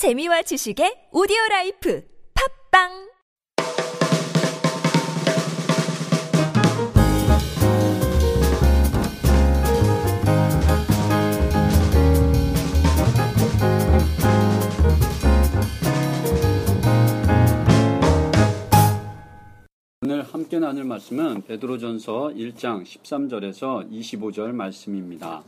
재미와 지식의 오디오 라이프 팝빵 오늘 함께 나눌 말씀은 베드로전서 1장 13절에서 25절 말씀입니다.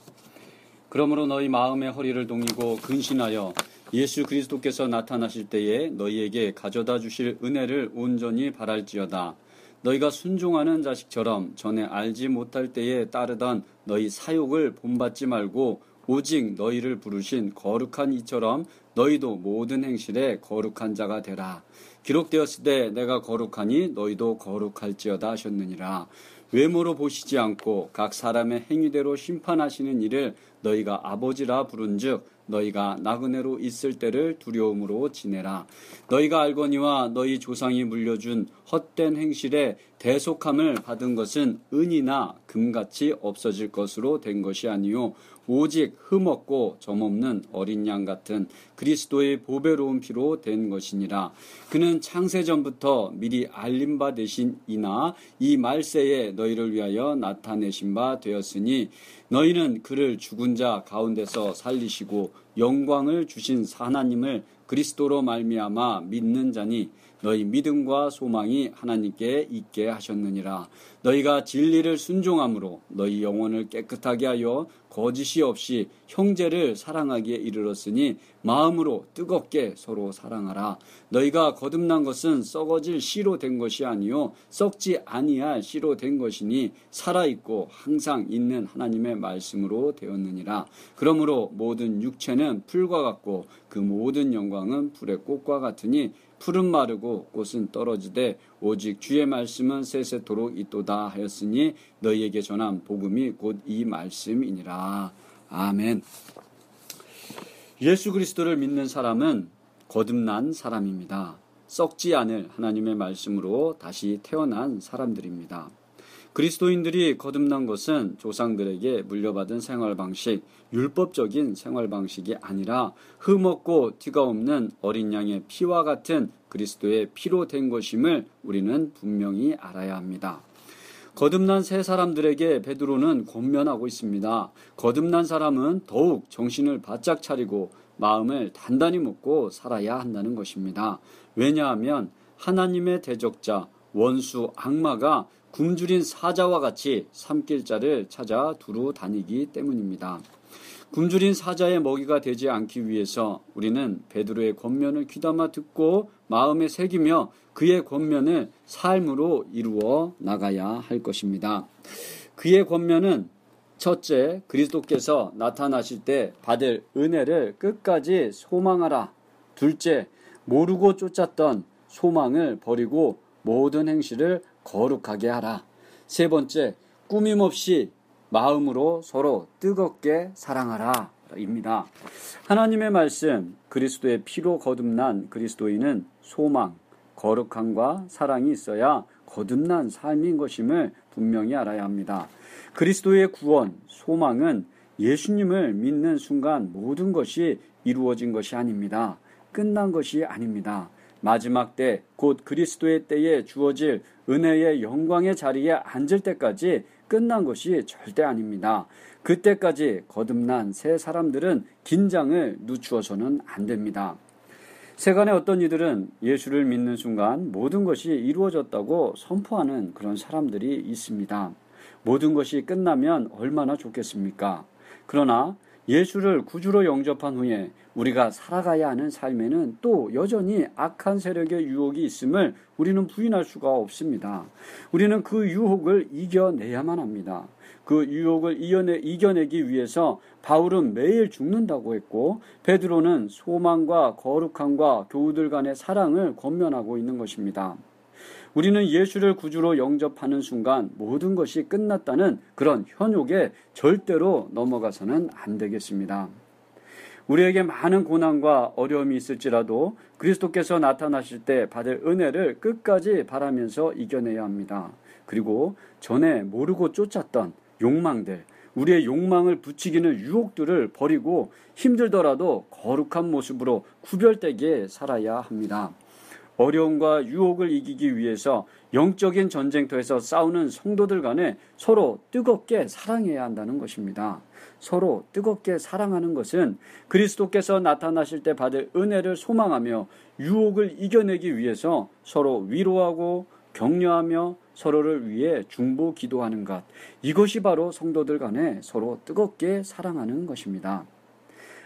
그러므로 너희 마음의 허리를 동이고 근신하여 예수 그리스도께서 나타나실 때에 너희에게 가져다 주실 은혜를 온전히 바랄지어다. 너희가 순종하는 자식처럼 전에 알지 못할 때에 따르던 너희 사욕을 본받지 말고 오직 너희를 부르신 거룩한 이처럼 너희도 모든 행실에 거룩한 자가 되라. 기록되었을 때 내가 거룩하니 너희도 거룩할지어다 하셨느니라. 외모로 보시지 않고 각 사람의 행위대로 심판하시는 일을 너희가 아버지라 부른즉 너희가 나그네로 있을 때를 두려움으로 지내라. 너희가 알거니와 너희 조상이 물려준 헛된 행실에 대속함을 받은 것은 은이나 금같이 없어질 것으로 된 것이 아니요 오직 흠없고 점없는 어린 양 같은 그리스도의 보배로운 피로 된 것이니라. 그는 창세 전부터 미리 알림 바 되신 이나 이 말세에 너희를 위하여 나타내신 바 되었으니 너희는 그를 죽은 자 가운데서 살리시고 영광을 주신 하나님을 그리스도로 말미암아 믿는 자니 너희 믿음과 소망이 하나님께 있게 하셨느니라. 너희가 진리를 순종함으로 너희 영혼을 깨끗하게 하여 거짓이 없이 형제를 사랑하기에 이르렀으니 마음으로 뜨겁게 서로 사랑하라. 너희가 거듭난 것은 썩어질 씨로 된 것이 아니요 썩지 아니할 씨로 된 것이니 살아 있고 항상 있는 하나님의 말씀으로 되었느니라. 그러므로 모든 육체는 풀과 같고 그 모든 영광 은 불의 꽃과 같으니 풀은 마르고 꽃은 떨어지되 오직 주의 말씀은 세세토록 있도다 하였으니 너희에게 전한 복음이 곧 이 말씀이니라. 아멘. 예수 그리스도를 믿는 사람은 거듭난 사람입니다. 썩지 않을 하나님의 말씀으로 다시 태어난 사람들입니다. 그리스도인들이 거듭난 것은 조상들에게 물려받은 생활 방식, 율법적인 생활 방식이 아니라 흠없고 티가 없는 어린 양의 피와 같은 그리스도의 피로 된 것임을 우리는 분명히 알아야 합니다. 거듭난 새 사람들에게 베드로는 권면하고 있습니다. 거듭난 사람은 더욱 정신을 바짝 차리고 마음을 단단히 먹고 살아야 한다는 것입니다. 왜냐하면 하나님의 대적자, 원수, 악마가 굶주린 사자와 같이 삼킬 자를 찾아 두루 다니기 때문입니다. 굶주린 사자의 먹이가 되지 않기 위해서 우리는 베드로의 권면을 귀담아 듣고 마음에 새기며 그의 권면을 삶으로 이루어 나가야 할 것입니다. 그의 권면은 첫째, 그리스도께서 나타나실 때 받을 은혜를 끝까지 소망하라. 둘째, 모르고 쫓았던 소망을 버리고 모든 행실을 거룩하게 하라. 세 번째, 꾸밈없이 마음으로 서로 뜨겁게 사랑하라. 입니다. 하나님의 말씀, 그리스도의 피로 거듭난 그리스도인은 소망, 거룩함과 사랑이 있어야 거듭난 삶인 것임을 분명히 알아야 합니다. 그리스도의 구원, 소망은 예수님을 믿는 순간 모든 것이 이루어진 것이 아닙니다. 끝난 것이 아닙니다. 마지막 때, 곧 그리스도의 때에 주어질 은혜의 영광의 자리에 앉을 때까지 끝난 것이 절대 아닙니다. 그때까지 거듭난 새 사람들은 긴장을 늦추어서는 안 됩니다. 세간의 어떤 이들은 예수를 믿는 순간 모든 것이 이루어졌다고 선포하는 그런 사람들이 있습니다. 모든 것이 끝나면 얼마나 좋겠습니까? 그러나 예수를 구주로 영접한 후에 우리가 살아가야 하는 삶에는 또 여전히 악한 세력의 유혹이 있음을 우리는 부인할 수가 없습니다. 우리는 그 유혹을 이겨내야만 합니다. 그 유혹을 이겨내, 이겨내 기 위해서 바울은 매일 죽는다고 했고 베드로는 소망과 거룩함과 교우들 간의 사랑을 권면하고 있는 것입니다. 우리는 예수를 구주로 영접하는 순간 모든 것이 끝났다는 그런 현혹에 절대로 넘어가서는 안 되겠습니다. 우리에게 많은 고난과 어려움이 있을지라도 그리스도께서 나타나실 때 받을 은혜를 끝까지 바라면서 이겨내야 합니다. 그리고 전에 모르고 쫓았던 욕망들, 우리의 욕망을 부추기는 유혹들을 버리고 힘들더라도 거룩한 모습으로 구별되게 살아야 합니다. 어려움과 유혹을 이기기 위해서 영적인 전쟁터에서 싸우는 성도들 간에 서로 뜨겁게 사랑해야 한다는 것입니다. 서로 뜨겁게 사랑하는 것은 그리스도께서 나타나실 때 받을 은혜를 소망하며 유혹을 이겨내기 위해서 서로 위로하고 격려하며 서로를 위해 중보 기도하는 것. 이것이 바로 성도들 간에 서로 뜨겁게 사랑하는 것입니다.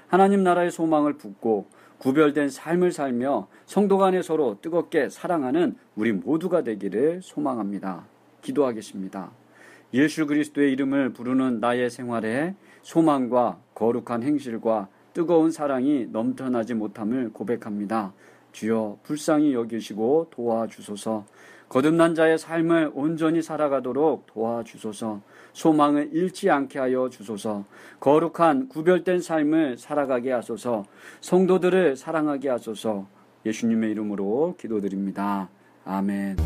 하나님 나라의 소망을 품고 구별된 삶을 살며 성도 간에 서로 뜨겁게 사랑하는 우리 모두가 되기를 소망합니다. 기도하겠습니다. 예수 그리스도의 이름을 부르는 나의 생활에 소망과 거룩한 행실과 뜨거운 사랑이 넘쳐나지 못함을 고백합니다. 주여 불쌍히 여기시고 도와주소서. 거듭난 자의 삶을 온전히 살아가도록 도와주소서. 소망을 잃지 않게 하여 주소서. 거룩한 구별된 삶을 살아가게 하소서. 성도들을 사랑하게 하소서. 예수님의 이름으로 기도드립니다. 아멘.